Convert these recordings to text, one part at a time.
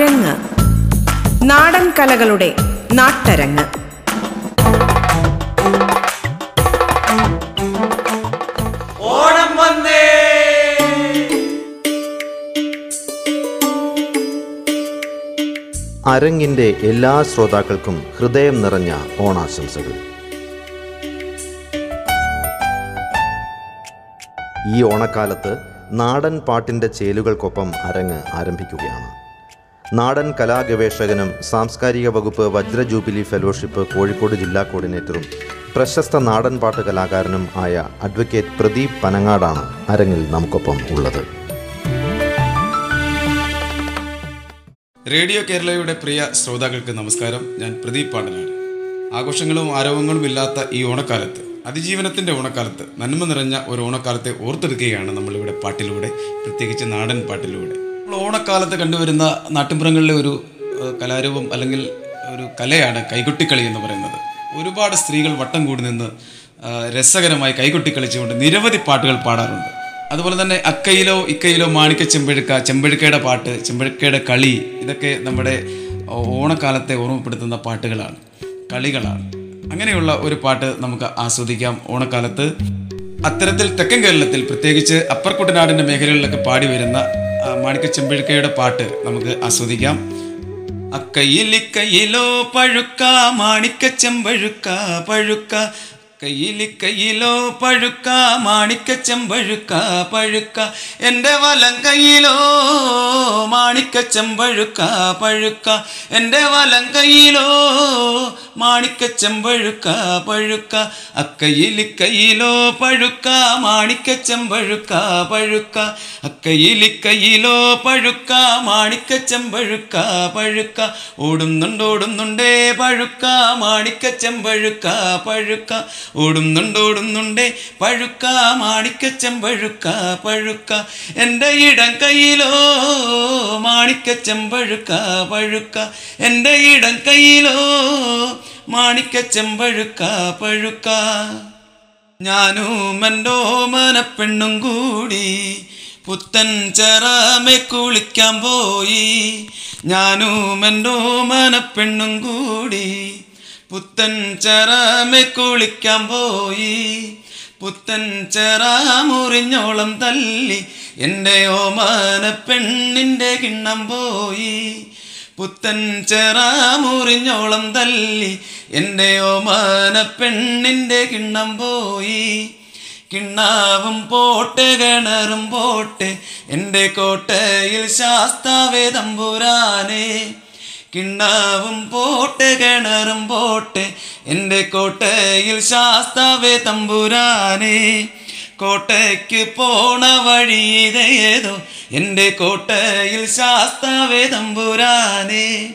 അരങ്ങ് നാടൻ കലകളുടെ നാട്ടരങ്ങ്. ഓണം വന്നേ. അരങ്ങിന്റെ എല്ലാ ശ്രോതാക്കൾക്കും ഹൃദയം നിറഞ്ഞ ഓണാശംസകൾ. ഈ ഓണക്കാലത്ത് നാടൻ പാട്ടിന്റെ ചേലുകൾക്കൊപ്പം അരങ്ങ് ആരംഭിക്കുകയാണ്. നാടൻ കലാഗവേഷകനും സാംസ്കാരിക വകുപ്പ് വജ്ര ജൂബിലി ഫെലോഷിപ്പ് കോഴിക്കോട് ജില്ലാ കോർഡിനേറ്ററും പ്രശസ്ത നാടൻ പാട്ട് കലാകാരനും ആയ അഡ്വക്കേറ്റ് പ്രദീപ് പനങ്ങാടാണ് അരങ്ങിൽ നമുക്കൊപ്പം ഉള്ളത്. റേഡിയോ കേരളയുടെ പ്രിയ ശ്രോതാക്കൾക്ക് നമസ്കാരം. ഞാൻ പ്രദീപ് പാണ്ടനാട് ആഘോഷങ്ങളും ആരവങ്ങളും ഇല്ലാത്ത ഈ ഓണക്കാലത്ത് അതിജീവനത്തിന്റെ ഓണക്കാലത്ത് നന്മ നിറഞ്ഞ ഒരു ഓണക്കാലത്തെ ഓർത്തെടുക്കുകയാണ് നമ്മളിവിടെ പാട്ടിലൂടെ പ്രത്യേകിച്ച് നാടൻ പാട്ടിലൂടെ. ഓണക്കാലത്ത് കണ്ടുവരുന്ന നാട്ടിൻപുറങ്ങളിലെ ഒരു കലാരൂപം അല്ലെങ്കിൽ ഒരു കലയാണ് കൈകൊട്ടിക്കളി എന്ന് പറയുന്നത്. ഒരുപാട് സ്ത്രീകൾ വട്ടം കൂടി നിന്ന് രസകരമായി കൈകൊട്ടി കളിച്ചുകൊണ്ട് നിരവധി പാട്ടുകൾ പാടാറുണ്ട്. അതുപോലെ തന്നെ അക്കയിലോ ഇക്കയിലോ മാണിക്ക ചെമ്പഴുക്ക ചെമ്പഴുക്കയുടെ പാട്ട് ചെമ്പഴുക്കയുടെ കളി ഇതൊക്കെ നമ്മുടെ ഓണക്കാലത്തെ ഓർമ്മപ്പെടുത്തുന്ന പാട്ടുകളാണ് കളികളാണ്. അങ്ങനെയുള്ള ഒരു പാട്ട് നമുക്ക് ആസ്വദിക്കാം ഓണക്കാലത്ത്. അത്തരത്തിൽ തെക്കൻ കേരളത്തിൽ പ്രത്യേകിച്ച് അപ്പർ കുട്ടനാടിന്റെ മേഖലകളിലൊക്കെ പാടി വരുന്ന മാണിക്ക ചെമ്പിഴക്കയുടെ പാട്ട് നമുക്ക് ആസ്വദിക്കാം. അക്കയിലിക്കയിലോ പഴുക്ക മാണിക്ക ചെമ്പഴുക്ക പഴുക്ക കയ്യിലിക്കയിലോ പഴുക്ക മാണിക്ക ചെമ്പഴുക്ക പഴുക്ക. എന്റെ വലം കയ്യിലോ മാണിക്ക ചെമ്പഴുക്ക പഴുക്ക. എന്റെ വലം കയ്യിലോ മാണിക്ക ചെമ്പഴുക്ക പഴുക്ക അക്കയിലിക്കയിലോ പഴുക്ക മാണിക്ക ചെമ്പഴുക്ക പഴുക്ക അക്കയിലിക്കയിലോ പഴുക്ക മാണിക്ക ചെമ്പഴുക്ക പഴുക്ക. ഓടുന്നുണ്ടോടുന്നുണ്ടേ പഴുക്ക മാണിക്ക ചെമ്പഴുക്ക പഴുക്ക. ഓടുന്നുണ്ടോടുന്നുണ്ടേ പഴുക്ക മാണിക്കച്ചൻ പഴുക്ക പഴുക്ക. എന്റെ ഇടം കയ്യിലോ മാണിക്കച്ചൻ പഴുക്ക പഴുക്ക. എന്റെ ഇടം കയ്യിലോ മാണിക്കച്ചൻ പഴുക്ക പഴുക്ക. ഞാനും എന്റെ മനപ്പെണ്ണും കൂടി പുത്തൻ ചെറാമെ കുളിക്കാൻ പോയി. ഞാനും എന്റെ മനപ്പെണ്ണും കൂടി പുത്തൻ ചെറാമെ കുളിക്കാൻ പോയി. പുത്തൻ ചെറാ മുറിഞ്ഞോളം തല്ലി എന്റെ ഓമാന പെണ്ണിന്റെ കിണ്ണം പോയി. പുത്തൻ ചെറാ മുറിഞ്ഞോളം തല്ലി എന്റെ ഓമാന പെണ്ണിന്റെ കിണ്ണം പോയി. കിണ്ണാവും പോട്ടെ കിണറും പോട്ടെ എന്റെ കോട്ടയിൽ ശാസ്താവേ തമ്പുരാനെ. കിണ്ണാവും പോട്ട് കിണറും പോട്ട്. എന്റെ കോട്ടയിൽ ശാസ്താവേ തമ്പുരാനേ. കോട്ടയ്ക്ക് പോണ വഴി ഇതേതോ എന്റെ കോട്ടയിൽ ശാസ്താവേ തമ്പുരാനേ.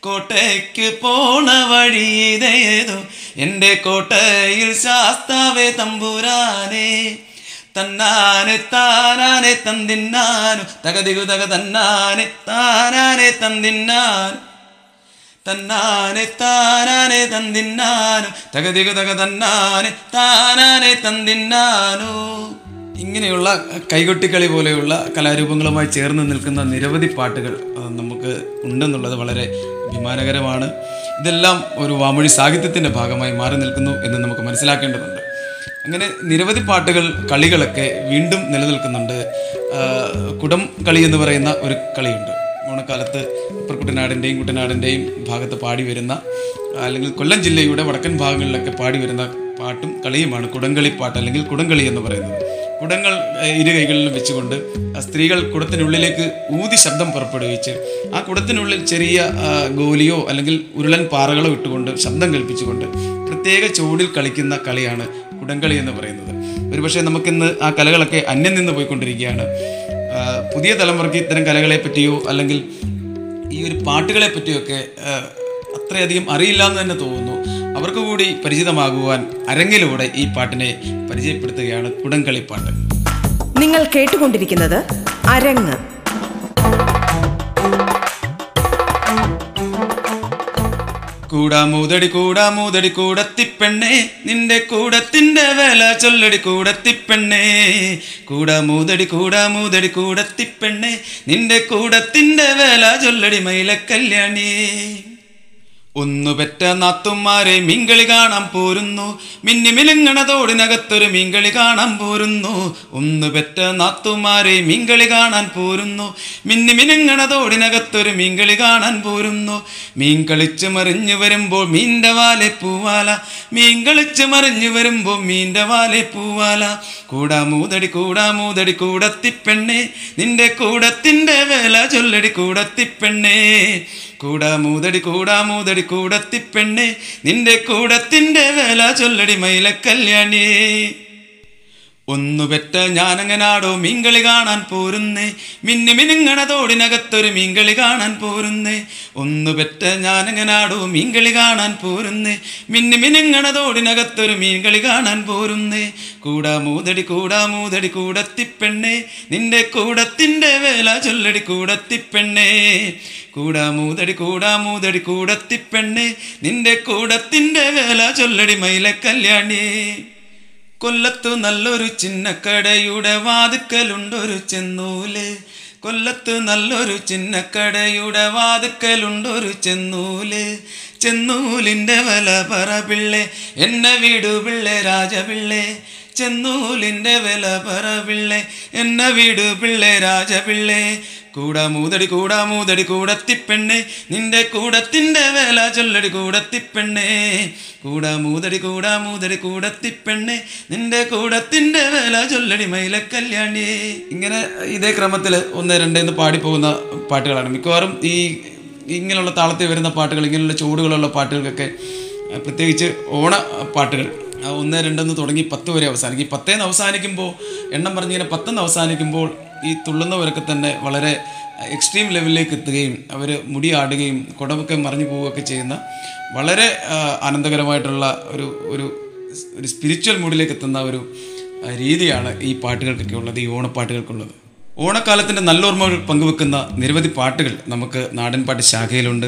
കോട്ടയ്ക്ക് പോണ വഴി ഇതേതോ എന്റെ കോട്ടയിൽ ശാസ്താവേ തമ്പുരാനേ. തന്നാനെ താനാനെ തന്തിന്നാനു. തകതികു തക തന്നാനെ താനാനെ തന്തിന്നാനു. തന്നാനെ താനാനെ തന്നിന്നാനും. തകതിക തക തന്നാനെ താനാനെ തന്നിന്നാനു. ഇങ്ങനെയുള്ള കൈകൊട്ടിക്കളി പോലെയുള്ള കലാരൂപങ്ങളുമായി ചേർന്ന് നിൽക്കുന്ന നിരവധി പാട്ടുകൾ നമുക്ക് ഉണ്ടെന്നുള്ളത് വളരെ അഭിമാനകരമാണ്. ഇതെല്ലാം ഒരു വാമൊഴി സാഹിത്യത്തിന്റെ ഭാഗമായി മാറി നിൽക്കുന്നു എന്ന് നമുക്ക് മനസ്സിലാക്കേണ്ടതുണ്ട്. അങ്ങനെ നിരവധി പാട്ടുകൾ കളികളൊക്കെ വീണ്ടും നിലനിൽക്കുന്നുണ്ട്. കുടം കളി എന്ന് പറയുന്ന ഒരു കളിയുണ്ട്. ഓണക്കാലത്ത് ഇപ്പർ കുട്ടനാടിന്റെയും കുട്ടനാടിന്റെയും ഭാഗത്ത് പാടി വരുന്ന അല്ലെങ്കിൽ കൊല്ലം ജില്ലയുടെ വടക്കൻ ഭാഗങ്ങളിലൊക്കെ പാടി വരുന്ന പാട്ടും കളിയുമാണ് കുടങ്കളിപ്പാട്ട് പാട്ട് അല്ലെങ്കിൽ കുടങ്കളി എന്ന് പറയുന്നത്. കുടങ്ങൾ ഇരു വെച്ചുകൊണ്ട് സ്ത്രീകൾ കുടത്തിനുള്ളിലേക്ക് ഊതി ശബ്ദം പുറപ്പെടുവിച്ച് ആ കുടത്തിനുള്ളിൽ ചെറിയ ഗോലിയോ അല്ലെങ്കിൽ ഉരുളൻ പാറകളോ ഇട്ടുകൊണ്ട് ശബ്ദം കൽപ്പിച്ചുകൊണ്ട് പ്രത്യേക ചൂടിൽ കളിക്കുന്ന കളിയാണ് കുടങ്കളി എന്ന് പറയുന്നത്. ഒരുപക്ഷെ നമുക്കിന്ന് ആ കലകളൊക്കെ അന്യം നിന്ന് പോയിക്കൊണ്ടിരിക്കുകയാണ്. പുതിയ തലമുറയ്ക്ക് ഇത്തരം കലകളെ പറ്റിയോ അല്ലെങ്കിൽ ഈ ഒരു പാട്ടുകളെ പറ്റിയോ ഒക്കെ അത്രയധികം അറിയില്ല എന്ന് തന്നെ തോന്നുന്നു. അവർക്ക് കൂടി പരിചിതമാകുവാൻ അരങ്ങിലൂടെ ഈ പാട്ടിനെ പരിചയപ്പെടുത്തുകയാണ് കുടംകളിപ്പാട്ട് നിങ്ങൾ കേട്ടുകൊണ്ടിരിക്കുന്നത് അരങ്ങ്. കൂടാമൂതടി കൂടാമൂതടി കൂടത്തിപ്പെണ്ണേ നിന്റെ കൂടത്തിന്റെ വേല ചൊല്ലടി കൂടത്തിപ്പെണ്ണേ കൂടാമൂതടി കൂടാമൂതടി കൂടത്തിപ്പെണ്ണേ നിന്റെ കൂടത്തിന്റെ വേല ചൊല്ലടി മൈലക്കല്യാണി ഒന്നു പെറ്റ നാത്തുമാരെ മീൻകളി കാണാൻ പോരുന്നു. മിന്നി മിനുങ്ങണതോടിനകത്തൊരു മീൻകളി കാണാൻ പോരുന്നു. ഒന്നുപെറ്റ നാത്തുമാരെ മീൻകളി കാണാൻ പോരുന്നു. മിന്നി മിനുങ്ങണതോടിനകത്തൊരു മീൻകളി കാണാൻ പോരുന്നു. മീൻ കളിച്ച് മറിഞ്ഞു വരുമ്പോൾ മീന്റെ വാലെ പൂവാല. മീൻ കളിച്ച് മറിഞ്ഞു വരുമ്പോൾ മീന്റെ വാലെ പൂവാല. കൂടാ മൂതടി കൂടാ മൂതടി കൂടത്തിപ്പെണ്ണേ നിന്റെ കൂടത്തിന്റെ വേല ചൊല്ലടി കൂടത്തിപ്പെണ്ണേ കൂടാമൂതടി കൂടാമൂതടി കൂടത്തിപ്പെണ്ണേ നിന്റെ കൂടത്തിന്റെ വേല ചൊല്ലടി മൈലക്കല്യാണി ഒന്നു പെറ്റ ഞാനങ്ങനാടോ മീൻകളി കാണാൻ പോരുന്നേ? മിന്നി മിനുങ്ങണതോടിനകത്തൊരു മീൻകളി കാണാൻ പോരുന്നേ? ഒന്നു പെറ്റ ഞാനങ്ങനാടോ മീൻകളി കാണാൻ പോരുന്നേ? മിന്നി മിനുങ്ങണതോടിനകത്തൊരു മീൻകളി കാണാൻ പോരുന്നേ? കൂടാ മൂതടി കൂടാ മൂതടി കൂടത്തിപ്പെണ്ണേ നിന്റെ കൂടത്തിന്റെ വേല ചൊല്ലടി കൂടത്തിപ്പെണ്ണേ കൂടാ മൂതടി കൂടാ മൂതടി കൂടത്തിപ്പെണ്ണേ നിന്റെ കൂടത്തിന്റെ വേല ചൊല്ലടി മൈലക്കല്യാണി കൊല്ലത്തു നല്ലൊരു ചിന്നക്കടയുടെ വാതുക്കലുണ്ടൊരു ചെന്നൂൽ. കൊല്ലത്ത് നല്ലൊരു ചിന്നക്കടയുടെ വാതുക്കലുണ്ടൊരു ചെന്നൂൽ. ചെന്നൂലിന്റെ വല പറ പിള്ളേ എന്നെ വീടു പിള്ളെ രാജപിള്ളെ. ചെന്നൂലിന്റെ വില പറ പിള്ളേ എന്നെ വീടു പിള്ളെ രാജപിള്ളെ. കൂടാമൂതടി കൂടാമൂതടി കൂടത്തിപ്പെണ്ണെ. നിന്റെ കൂടത്തിന്റെ വേല ചൊല്ലടി കൂടത്തിപ്പെണ്ണെ. കൂടാമൂതടി കൂടാമൂതടി കൂടത്തിപ്പെണ്ണെ. നിന്റെ കൂടത്തിന്റെ വേല ചൊല്ലടി മൈലക്കല്യാണി ഇങ്ങനെ ഇതേ ക്രമത്തിൽ ഒന്ന് രണ്ട് എന്ന് പാടിപ്പോകുന്ന പാട്ടുകളാണ്. മിക്കവാറും ഈ ഇങ്ങനെയുള്ള താളത്തിൽ വരുന്ന പാട്ടുകൾ ഇങ്ങനെയുള്ള ചൂടുകളുള്ള പാട്ടുകൾക്കൊക്കെ പ്രത്യേകിച്ച് ഓണ പാട്ടുകൾ ഒന്ന് രണ്ടെന്ന് തുടങ്ങി പത്ത് വരെ അവസാനിക്കും. ഈ പത്തേന്ന് അവസാനിക്കുമ്പോൾ എണ്ണം പറഞ്ഞിങ്ങനെ പത്തെന്ന് അവസാനിക്കുമ്പോൾ ഈ തുള്ളുന്നവരൊക്കെ തന്നെ വളരെ എക്സ്ട്രീം ലെവലിലേക്ക് എത്തുകയും അവർ മുടിയാടുകയും കുടമൊക്കെ മറിഞ്ഞു പോവുകയൊക്കെ ചെയ്യുന്ന വളരെ ആനന്ദകരമായിട്ടുള്ള ഒരു ഒരു ഒരു സ്പിരിച്വൽ മൂഡിലേക്ക് എത്തുന്ന ഒരു രീതിയാണ് ഈ പാട്ടുകൾക്കൊക്കെ ഉള്ളത് ഈ ഓണപ്പാട്ടുകൾക്കുള്ളത് ഓണക്കാലത്തിന്റെ നല്ല ഓർമ്മകൾ പങ്കുവെക്കുന്ന നിരവധി പാട്ടുകൾ നമുക്ക് നാടൻപാട്ട് ശാഖയിലുണ്ട്.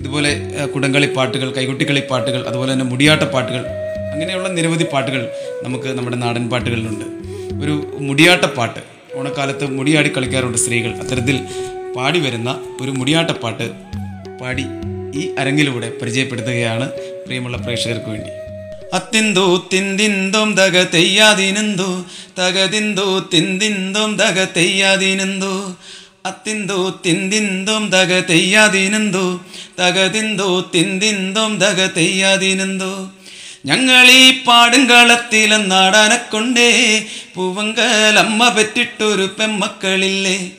ഇതുപോലെ കുടങ്കളി പാട്ടുകൾ കൈകൊട്ടിക്കളി പാട്ടുകൾ അതുപോലെ തന്നെ മുടിയാട്ട പാട്ടുകൾ അങ്ങനെയുള്ള നിരവധി പാട്ടുകൾ നമുക്ക് നമ്മുടെ നാടൻ പാട്ടുകളിലുണ്ട്. ഒരു മുടിയാട്ട പാട്ട് ഓണക്കാലത്ത് മുടിയാടി കളിക്കാറുണ്ട് സ്ത്രീകൾ. അത്തരത്തിൽ പാടി വരുന്ന ഒരു മുടിയാട്ടപ്പാട്ട് പാടി ഈ അരങ്ങിലൂടെ പരിചയപ്പെടുത്തുകയാണ് പ്രിയമുള്ള പ്രേക്ഷകർക്ക് വേണ്ടി. അത്തിന്തോ തിന്തിന്തോം തക തെയ്യാതിനെന്തോ തകതിന്തോ തിന്തിന്തോം തക തെയ്യാതിനെന്തോ. അത്തിന്തോ തിന്തിന്തോം തക തെയ്യാതിനെന്തോ തകതിന്തോ തിന്തിന്തോം തക തെയ്യാതിനെന്തോ. ഞങ്ങളീ നാടാനെ കൊണ്ടേ പൂവങ്കലമ്മ പെറ്റിട്ടൊരു പെമ്മക്കളില്ലേ?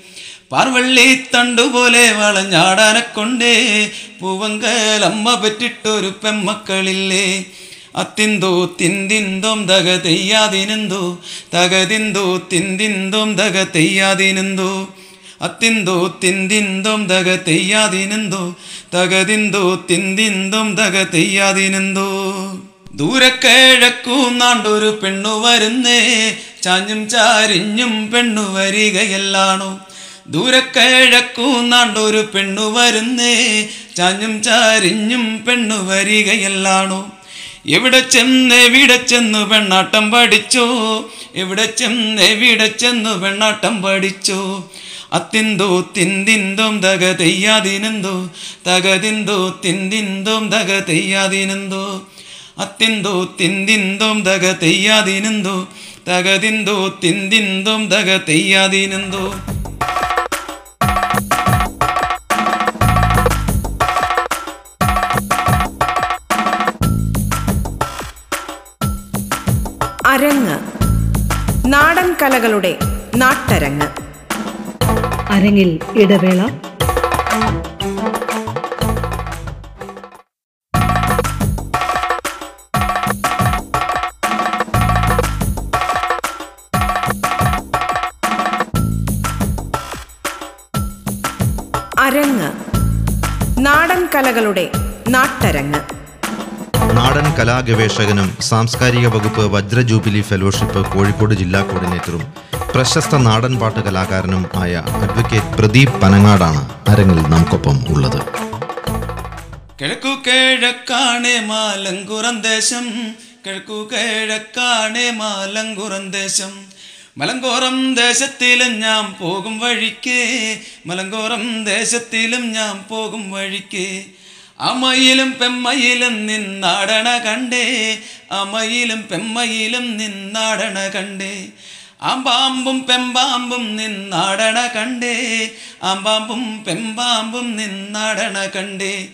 പാർവള്ളി തണ്ടുപോലെ കൊണ്ടേ പൂവങ്കലമ്മ പെറ്റിട്ടൊരു പെമ്മക്കളില്ലേ? അത്തിന്തോ തിന്തിന്തോം തക തെയ്യാതിനെന്തോ? തകതിന്തോ തിന്തിന്തോം തക തെയ്യാതിനെന്തോ? അത്തിന്തോ തിന്തിന്തോം തക തെയ്യാതിനെന്തോ? തകതിന്തോ തിന്തിന്തോം തക തെയ്യാതിനെന്തോ? ദൂരക്കിഴക്കൂ നാണ്ടൊരു പെണ്ണു വരുന്നേ. ചാഞ്ഞും ചാരിഞ്ഞും പെണ്ണു വരികയല്ലാണോ? ദൂരക്കിഴക്കൂ നാണ്ടൊരു പെണ്ണു വരുന്നേ. ചാഞ്ഞും ചാരിഞ്ഞും പെണ്ണു വരികയല്ലാണോ? എവിടെ ചെന്ന് എവിടെ ചെന്നു പെണ്ണാട്ടം പഠിച്ചോ? എവിടെ ചെന്ന് എവിടെ ചെന്നു പെണ്ണാട്ടം പഠിച്ചോ? അത്തിന്തോ തിന്തിന്തോം തക തെയ്യാതിനെന്തോ തകതിന്തോ തിന്തിന്തോം തക തെയ്യാതിനെന്തോ അത്തിന്തോ തിന്തിന്തോം തക തെയ്യാതിനെന്തോ തകതിന്തോ തിന്തിന്തോം തക തെയ്യാതിനെന്തോ. അരങ്ങ്. നാടൻ കലകളുടെ നാട്ടരങ്ങ്. അരങ്ങിൽ ഇടവേള. കലകളുടെ നാട്ടരങ്ങ്. നാടൻ കലാഗവേഷകനും സാംസ്കാരിക വകുപ്പ് വജ്ര ജൂബിലി ഫെലോഷിപ്പ് കോഴിക്കോട് ജില്ലാ കോർഡിനേറ്ററും പ്രശസ്ത നാടൻ പാട്ട് കലാകാരനും ആയ അഡ്വക്കേറ്റ് പ്രദീപ് പനങ്ങാടാണ് അരങ്ങിൽ നമുക്കൊപ്പം ഉള്ളത്. കിഴക്കു കിഴക്കാണേ മാലങ്കുറം ദേശം കിഴക്കു കിഴക്കാണേ മാലങ്കുറം ദേശം. മലങ്കോറം ദേശത്തിലും ഞാൻ പോകും വഴിക്ക്. മലങ്കോറം ദേശത്തിലും ഞാൻ പോകും വഴിക്ക്. അമ്മയിലും പെമ്മയിലും നിന്നാടണ കണ്ടേ. അമ്മയിലും പെമ്മയിലും നിന്നാടണ കണ്ടേ. ആമ്പാമ്പും പെമ്പാമ്പും നിന്നാടണ കണ്ടേ. ആമ്പാമ്പും പെമ്പാമ്പും നിന്നാടണ കണ്ടേ.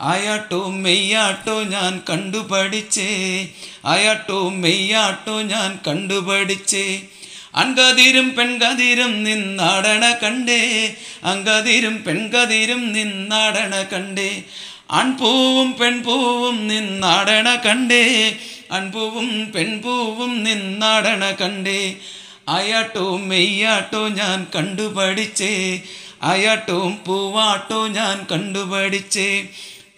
ആയാട്ടോ മെയ്യാട്ടോ ഞാൻ കണ്ടുപഠിച്ചേ. ആയാട്ടോ മെയ്യാട്ടോ ഞാൻ കണ്ടുപഠിച്ചേ. അങ്കതിരും പെൺകതിരും നിന്നാടണ കണ്ടേ. അങ്കതിരും പെൺകതിരും നിന്നാടണ കണ്ടേ. ആൺപൂവും പെൺപൂവും നിന്നാടണ കണ്ടേ. അൺപൂവും പെൺപൂവും നിന്നാടണ കണ്ടേ. അയാട്ടോ മെയ്യാട്ടോ ഞാൻ കണ്ടുപഠിച്ചേ അയാട്ടോം പൂവാട്ടോ ഞാൻ കണ്ടുപഠിച്ചേ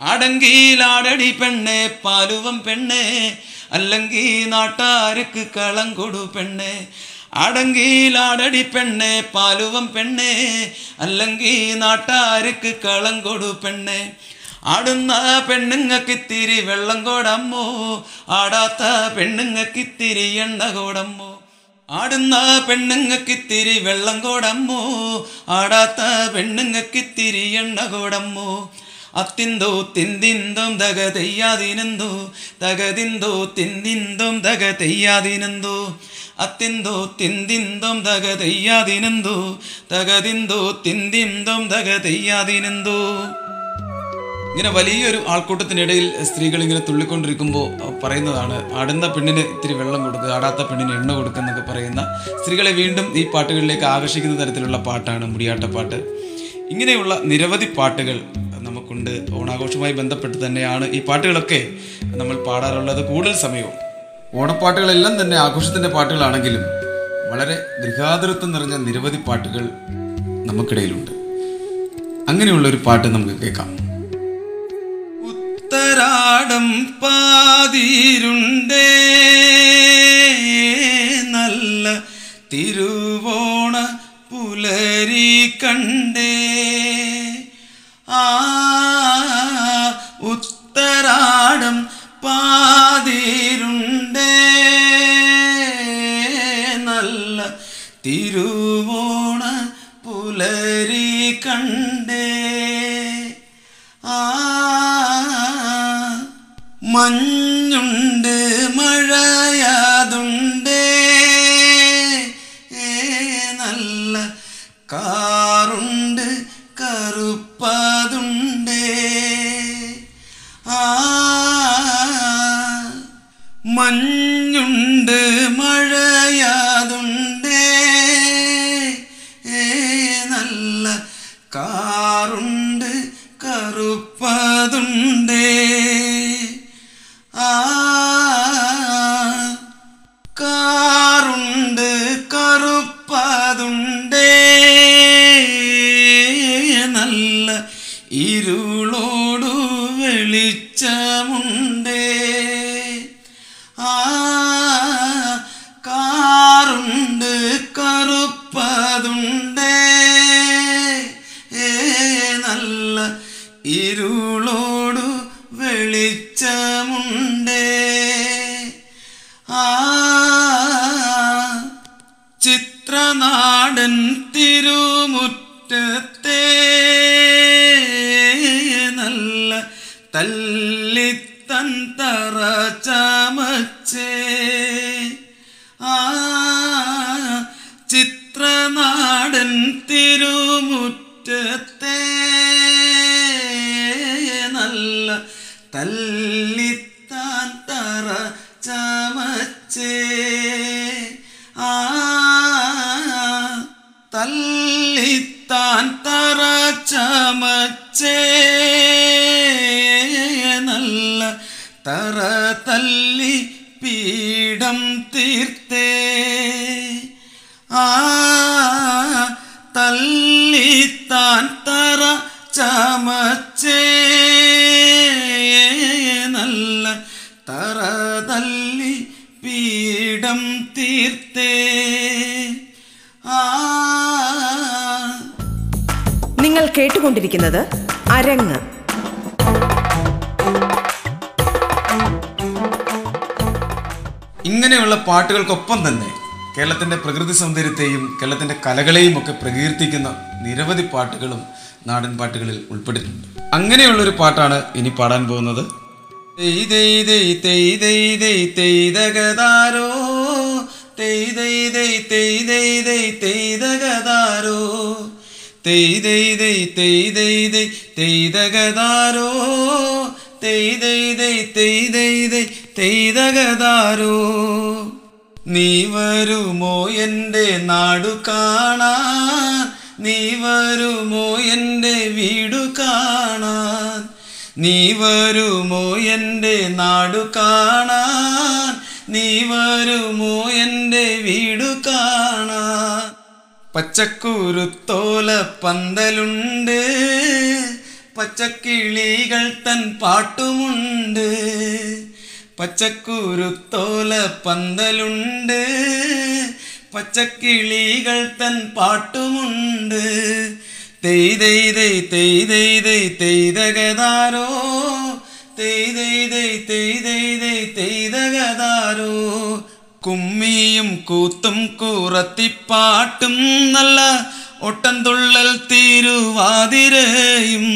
അടങ്കിയിലാടടി പെണ്ണെ പാലുവം പെണ്ണെ. അല്ലെങ്കിൽ നാട്ടാർക്ക് കളം കൊടു പെണ്ണെ. ആടങ്കിയിലാടടി പെണ്ണെ പാലുവം പെണ്ണെ അല്ലെങ്കിൽ നാട്ടാർക്ക് കളം കൊടു പെണ്ണെ. ആടുന്ന പെണ്ണുങ്ങക്കിത്തിരി വെള്ളം കോടമ്മോ ആടാത്ത പെണ്ണുങ്ങക്കിത്തിരി എണ്ണ കോടമ്മോ. ആടുന്ന പെണ്ണുങ്ങക്കിത്തിരി വെള്ളം കോടമ്മോ ആടാത്ത പെണ്ണുങ്ങക്കിത്തിരി എണ്ണ കോടമ്മോ. അത്തിന്തോ തിന്തിന്തും തക തെയ്യാതിനെന്തോ തകതിന്തോ തിന്തിന്തും തക തെയ്യാതിനെന്തോ. അത്തിന്തോ തിന്തിന്തോം തക തെയ്യാതിനെന്തോ തകതിന്തോ തിന്തിന്തോം തക തെയ്യാതിനെന്തോ. ഇങ്ങനെ വലിയൊരു ആൾക്കൂട്ടത്തിനിടയിൽ സ്ത്രീകൾ ഇങ്ങനെ തുള്ളിക്കൊണ്ടിരിക്കുമ്പോൾ പറയുന്നതാണ് ആടുന്ന പെണ്ണിന് ഇത്തിരി വെള്ളം കൊടുക്കുക ആടാത്ത പെണ്ണിന് എണ്ണ കൊടുക്കുക എന്നൊക്കെ പറയുന്ന സ്ത്രീകളെ വീണ്ടും ഈ പാട്ടുകളിലേക്ക് ആകർഷിക്കുന്ന തരത്തിലുള്ള പാട്ടാണ് മുടിയാട്ടപ്പാട്ട് ഇങ്ങനെയുള്ള നിരവധി പാട്ടുകൾ നമുക്കുണ്ട്. ഓണാഘോഷവുമായി ബന്ധപ്പെട്ട് തന്നെയാണ് ഈ പാട്ടുകളൊക്കെ നമ്മൾ പാടാറുള്ളത്. കൂടുതൽ സമയവും ഓണപ്പാട്ടുകളെല്ലാം തന്നെ ആഘോഷത്തിന്റെ പാട്ടുകളാണെങ്കിലും വളരെ ഗൃഹാതുരത്വം നിറഞ്ഞ നിരവധി പാട്ടുകൾ നമുക്കിടയിലുണ്ട്. അങ്ങനെയുള്ള ഒരു പാട്ട് നമുക്ക് കേൾക്കാം. ഉത്തരാടം പാതിരുണ്ടേ Ka ഇരുളോടു വെളിച്ചമുണ്ടേ. ചമച്ചേ. ആ ചിത്രനാടൻ തീർത്തേ. ആ തല്ലിത്താൻ തറ ചമച്ചേ. നല്ല തറ തല്ലി പീഠം തീർത്തേ. ആ. നിങ്ങൾ കേട്ടുകൊണ്ടിരിക്കുന്നത് അരങ്ങ്. ഇങ്ങനെയുള്ള പാട്ടുകൾക്കൊപ്പം തന്നെ കേരളത്തിന്റെ പ്രകൃതി സൗന്ദര്യത്തെയും കേരളത്തിന്റെ കലകളെയും ഒക്കെ പ്രകീർത്തിക്കുന്ന നിരവധി പാട്ടുകളും നാടൻ പാട്ടുകളിൽ ഉൾപ്പെട്ടിട്ടുണ്ട് അങ്ങനെയുള്ളൊരു പാട്ടാണ് ഇനി പാടാൻ പോകുന്നത് ോ തെയ്തകതാരോ തെയ് തെയ് തെയ് തെയ് തെയ് തെയ് തെയ്തകതാരോ തെയ് തെയ് തെയ് തെയ് തെയ് തെയ് തെയ്തകതാരോ തെയ് തെയ് തെയ് തെയ് തെയ് തെയ് തെയ്തകതാരോ നീ വരുമോ എന്റെ നാടു കാണാൻ? നീ വരുമോ എന്റെ വീടു കാണാൻ? നീ വരുമോ എന്റെ നാടു കാണാൻ? നീ വരുമോ എന്റെ വീടു കാണാൻ? പച്ചക്കുരുത്തോല പന്തലുണ്ട് പച്ചക്കിളികൾ തൻ പാട്ടുമുണ്ട്. പച്ചക്കുരുത്തോല പന്തലുണ്ട് പച്ചക്കിളികൾ തൻ പാട്ടുമുണ്ട് തെയ് തെയ് തെയ് തെയ് തെയ് തെയ് തെയ്തകതാരോ തെയ് തെയ് തെയ് തെയ് തെയ് തെയ് തെയ്തകതാരോ കുമ്മിയും കൂത്തും കൂറത്തിപ്പാട്ടും നല്ല ഒട്ടംതുള്ളൽ തിരുവാതിരയും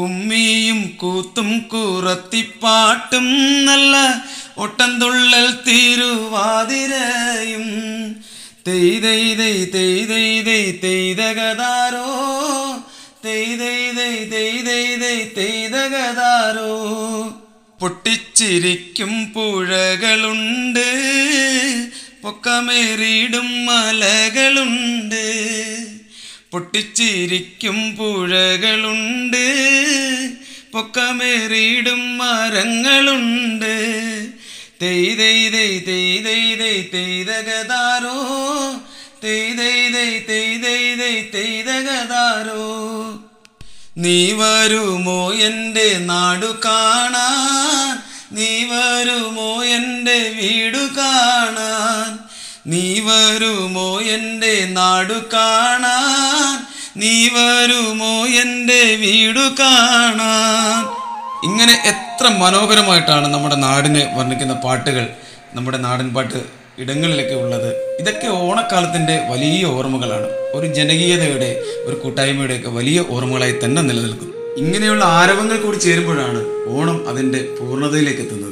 കുമ്മിയും കൂത്തും കൂറത്തിപ്പാട്ടും നല്ല ഒട്ടംതുള്ളൽ തിരുവാതിരയും തെയ് തെയ് തെയ് തെയ് തെയ് തെയ് തെയ്തകതാരോ തെയ് തെയ് തെയ് തെയ് തെയ് തെയ് തെയ്തകതാരോ പൊട്ടിച്ചിരിക്കും പുഴകളുണ്ട് പൊക്കമേറിയിടും മലകളുണ്ട് പൊട്ടിച്ചിരിക്കും പുഴകളുണ്ട് പൊക്കമേറിയിടും മരങ്ങളുണ്ട് തെയ് തെയ് തെയ് തെയ് തെയ് തെയ് തെയ്തകതാരോ തെയ് തെയ് തെയ് തെയ് തെയ് തെയ് തെയ്തകതാരോ നീ വരുമോ എന്റെ നാടു കാണാൻ നീ വരുമോ എന്റെ വീടു കാണാൻ നീ വരുമോ എന്റെ നാടു കാണാൻ? നീ വരുമോ എന്റെ വീടു കാണാൻ? ഇങ്ങനെ എത്ര മനോഹരമായിട്ടാണ് നമ്മുടെ നാടിനെ വർണിക്കുന്ന പാട്ടുകൾ നമ്മുടെ നാടൻ പാട്ട് ഇടങ്ങളിലൊക്കെ ഉള്ളത്. ഇതൊക്കെ ഓണക്കാലത്തിന്റെ വലിയ ഓർമ്മകളാണ്. ഒരു ജനകീയതയുടെ ഒരു കൂട്ടായ്മയുടെ ഒക്കെ വലിയ ഓർമ്മകളായി തന്നെ നിലനിൽക്കും ഇങ്ങനെയുള്ള ആരവങ്ങൾ കൂടി ചേരുമ്പോഴാണ് ഓണം അതിന്റെ പൂർണതയിലേക്ക് എത്തുന്നത്.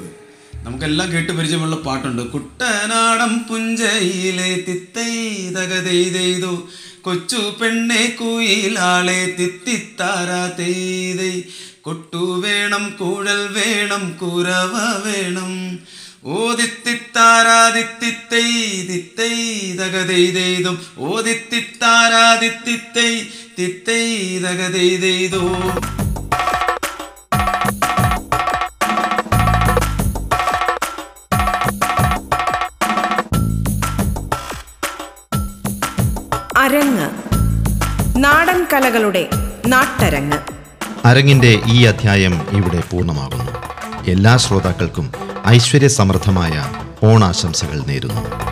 നമുക്കെല്ലാം കേട്ട് പരിചയമുള്ള പാട്ടുണ്ട്. കുട്ടനാടം പുഞ്ചയിലെ തിത്തൈതകതെയ്തെയ്തു കൊച്ചു പെണ്ണെ കുയിലാളെ തിത്തിത്താരാ തെയ്തൈ കൊട്ടു വേണം കുഴൽ വേണം കുരവ വേണം. ഓദിത്തിത്താരാദിത്തിത്തൈ തിത്തൈ തിത്തൈ കലകളുടെ നാട്ടരങ്ങ്. അരങ്ങിന്റെ ഈ അധ്യായം ഇവിടെ പൂർണമാകുന്നു. എല്ലാ ശ്രോതാക്കൾക്കും ഐശ്വര്യസമൃദ്ധമായ ഓണാശംസകൾ നേരുന്നു.